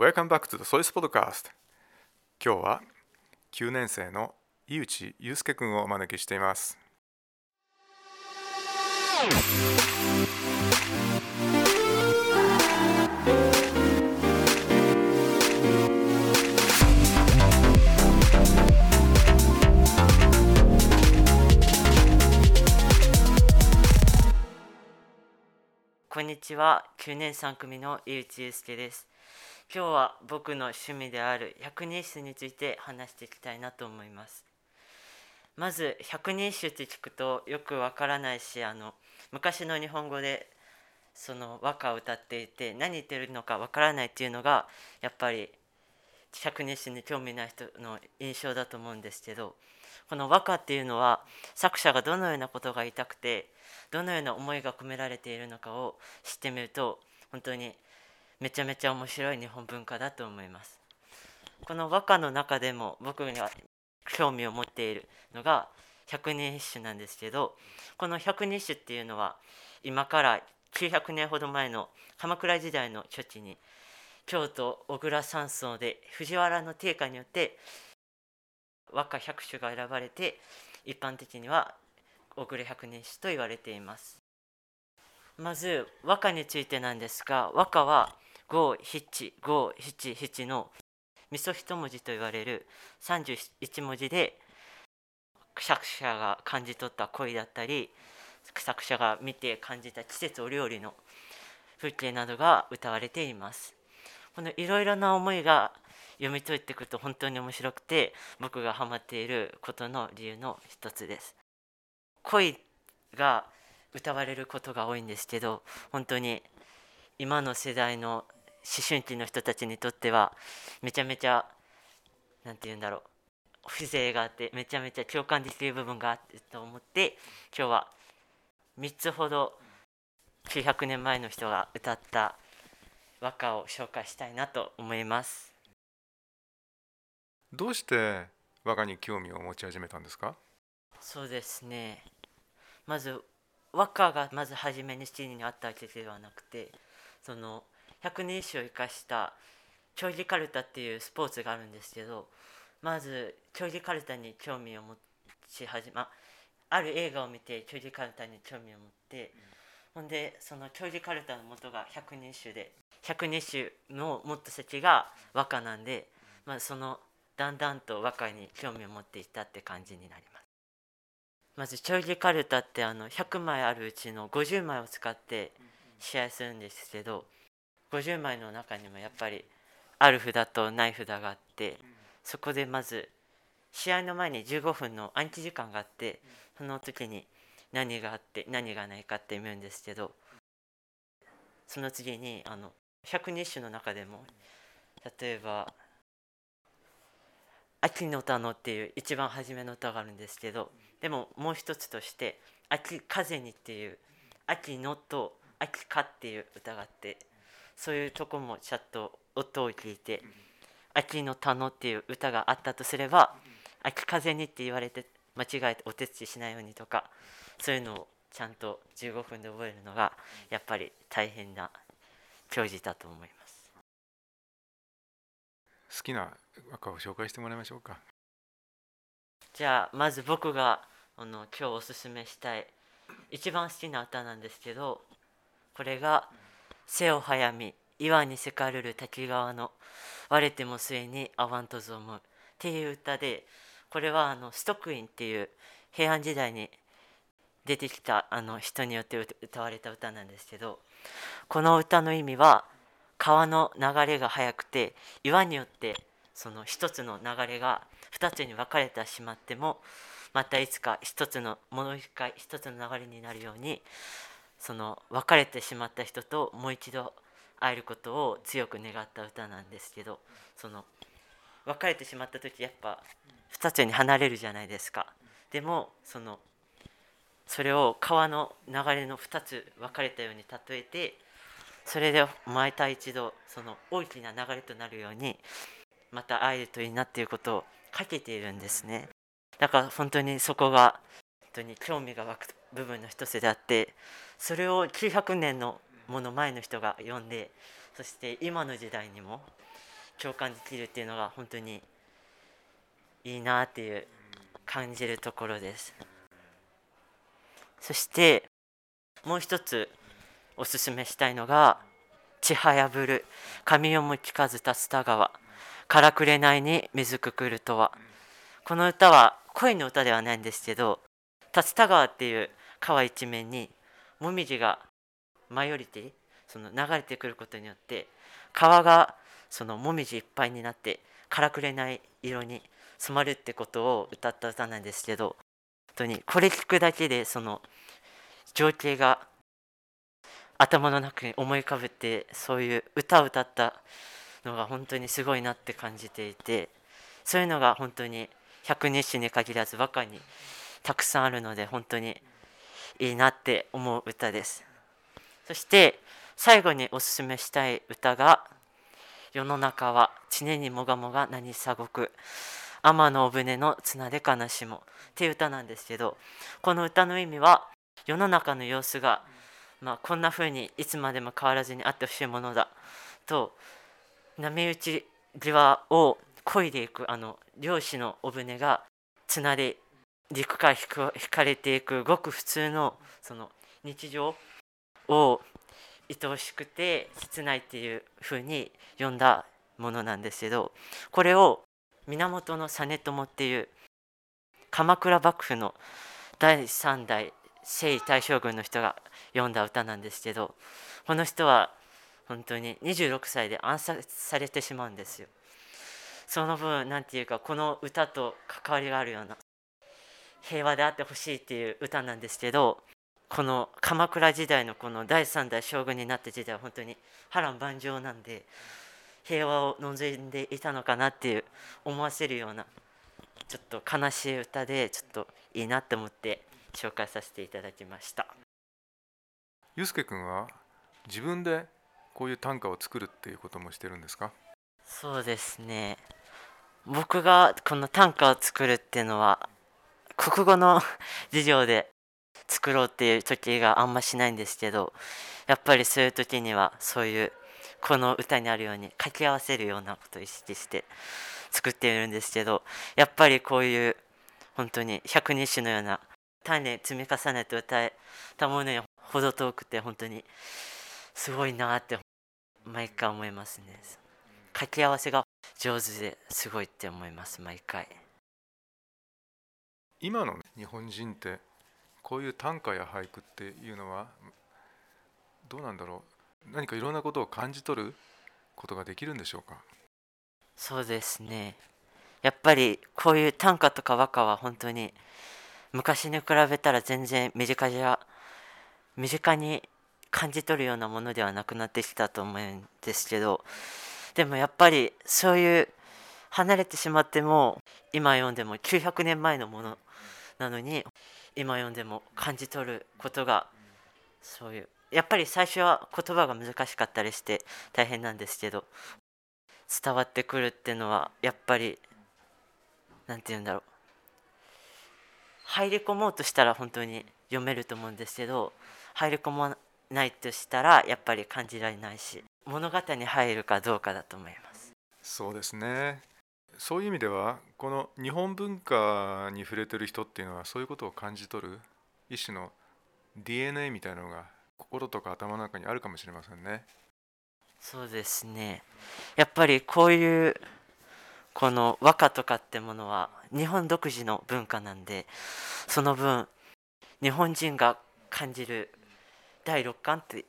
Welcome back to the Soyce Podcast. 今日は9年生の井内祐介くんをお招きしています。こんにちは。9年3組の井内祐介です。今日は僕の趣味である百人一首について話していきたいなと思います。まず百人一首って聞くとよくわからないしあの昔の日本語でその和歌を歌っていて何言ってるのかわからないっていうのがやっぱり百人一首に興味ない人の印象だと思うんですけどこの和歌っていうのは作者がどのようなことが言いたくてどのような思いが込められているのかを知ってみると本当にめちゃめちゃ面白い日本文化だと思います。この和歌の中でも僕が興味を持っているのが百人一首なんですけどこの百人一首っていうのは今から900年ほど前の鎌倉時代の初期に京都小倉山荘で藤原の定家によって和歌百首が選ばれて一般的には小倉百人一首と言われています。まず和歌についてなんですが和歌は五七五七七の味噌一文字と言われる31文字で作者が感じ取った恋だったり作者が見て感じた季節折々の風景などが歌われています。このいろいろな思いが読み解いていくと本当に面白くて僕がハマっていることの理由の一つです。恋が歌われることが多いんですけど本当に今の世代の思春期の人たちにとってはめちゃめちゃ何て言うんだろう風情があってめちゃめちゃ共感できる部分があってと思って今日は3つほど900年前の人が歌った和歌を紹介したいなと思います。どうして和歌に興味を持ち始めたんですか？そうですね。まず和歌がまず初めに好きになったわけではなくてその百人一首を生かした競技かるたっていうスポーツがあるんですけどまず競技かるたに興味を持ち始めある映画を見て競技かるたに興味を持って、ほんでその競技かるたの元が百人一首で百人一首のもっと先が和歌なんで、まあ、そのだんだんと和歌に興味を持っていったって感じになります。まず競技かるたってあの100枚あるうちの50枚を使って試合するんですけど50枚の中にもやっぱりある札とない札があってそこでまず試合の前に15分の暗記時間があってその時に何があって何がないかって見るんですけどその次にあの百人一首の中でも例えば「秋の歌の」っていう一番初めの歌があるんですけどでももう一つとして「秋風に」っていう「秋の」と「秋か」っていう歌があってそういうとこもちゃんと音を聞いて「秋の田の」っていう歌があったとすれば「秋風に」って言われて間違えてお手つきしないようにとかそういうのをちゃんと15分で覚えるのがやっぱり大変な教授だと思います。好きな和歌を紹介してもらいましょうか。じゃあまず僕があの今日おすすめしたい一番好きな歌なんですけどこれが「背を早み岩にせかるる滝川の割れても末にあわんとぞむ」っていう歌でこれはあのストックインっていう平安時代に出てきたあの人によって歌われた歌なんですけどこの歌の意味は川の流れが速くて岩によってその一つの流れが二つに分かれてしまってもまたいつか一つのもう一回一つの流れになるようにその別れてしまった人ともう一度会えることを強く願った歌なんですけどその別れてしまった時やっぱ2つに離れるじゃないですか。でもそのそれを川の流れの2つ分かれたように例えてそれでまた一度その大きな流れとなるようにまた会えるといいなっていうことをかけているんですね。だから本当にそこが当に興味が湧く部分の一つであってそれを900年のもの前の人が読んでそして今の時代にも共感できるっていうのが本当にいいなっていう感じるところです。そしてもう一つおすすめしたいのが「ちはやぶる。神を向き風竜田川。からくれないに水くくるとは」この歌は恋の歌ではないんですけど竜田川っていう川一面にもみじがマイオリティその流れてくることによって川がそのもみじいっぱいになってからくれない色に染まるってことを歌った歌なんですけど本当にこれ聞くだけでその情景が頭の中に思い浮かべてそういう歌を歌ったのが本当にすごいなって感じていてそういうのが本当に百日誌に限らず和歌にたくさんあるので本当にいいなって思う歌です。そして最後におすすめしたい歌が「世の中は常にもがもが何さごく天のお船の綱で悲しも」っていう歌なんですけどこの歌の意味は世の中の様子が、まあ、こんな風にいつまでも変わらずにあってほしいものだと波打ち際を漕いでいくあの漁師のお船が綱で陸から引かれていくごく普通のその日常を愛おしくて切ないっていう風に読んだものなんですけどこれを源実朝っていう鎌倉幕府の第3代征夷大将軍の人が読んだ歌なんですけどこの人は本当に26歳で暗殺されてしまうんですよ。その分何て言うかこの歌と関わりがあるような平和であってほしいっていう歌なんですけどこの鎌倉時代のこの第3代将軍になった時代は本当に波乱万丈なんで平和を望んでいたのかなっていう思わせるようなちょっと悲しい歌でちょっといいなって思って紹介させていただきました。ゆうすけくんは自分でこういう短歌を作るっていうこともしてるんですか？そうですね。僕がこの短歌を作るっていうのは国語の 授業で作ろうっていう時があんましないんですけどやっぱりそういう時にはそういうこの歌にあるように掛け合わせるようなことを意識して作っているんですけどやっぱりこういう本当に百人種のような種積み重ねて歌えたものに程遠くて本当にすごいなって毎回思いますね。掛け合わせが上手ですごいって思います毎回。今の日本人ってこういう短歌や俳句っていうのはどうなんだろう？何かいろんなことを感じ取ることができるんでしょうか？そうですね。やっぱりこういう短歌とか和歌は本当に昔に比べたら全然身近じゃ身近に感じ取るようなものではなくなってきたと思うんですけどでもやっぱりそういう離れてしまっても今読んでも900年前のものなのに今読んでも感じ取ることがそういうやっぱり最初は言葉が難しかったりして大変なんですけど伝わってくるっていうのはやっぱり何て言うんだろう。入り込もうとしたら本当に読めると思うんですけど入り込まないとしたらやっぱり感じられないし物語に入るかどうかだと思います。そうですね。そういう意味ではこの日本文化に触れてる人っていうのはそういうことを感じ取る一種の DNA みたいなのが心とか頭の中にあるかもしれませんね。そうですねやっぱりこういうこの和歌とかってものは日本独自の文化なんでその分日本人が感じる第六感って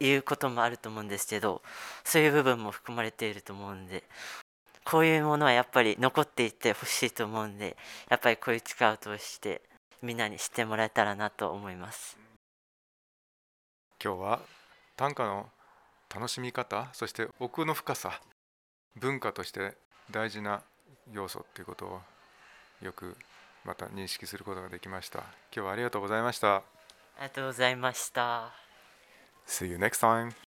いうこともあると思うんですけどそういう部分も含まれていると思うんでこういうものはやっぱり残っていってほしいと思うんでやっぱりこういう力を通してみんなに知ってもらえたらなと思います。今日は短歌の楽しみ方そして奥の深さ文化として大事な要素っていうことをよくまた認識することができました。今日はありがとうございました。ありがとうございました。See you next time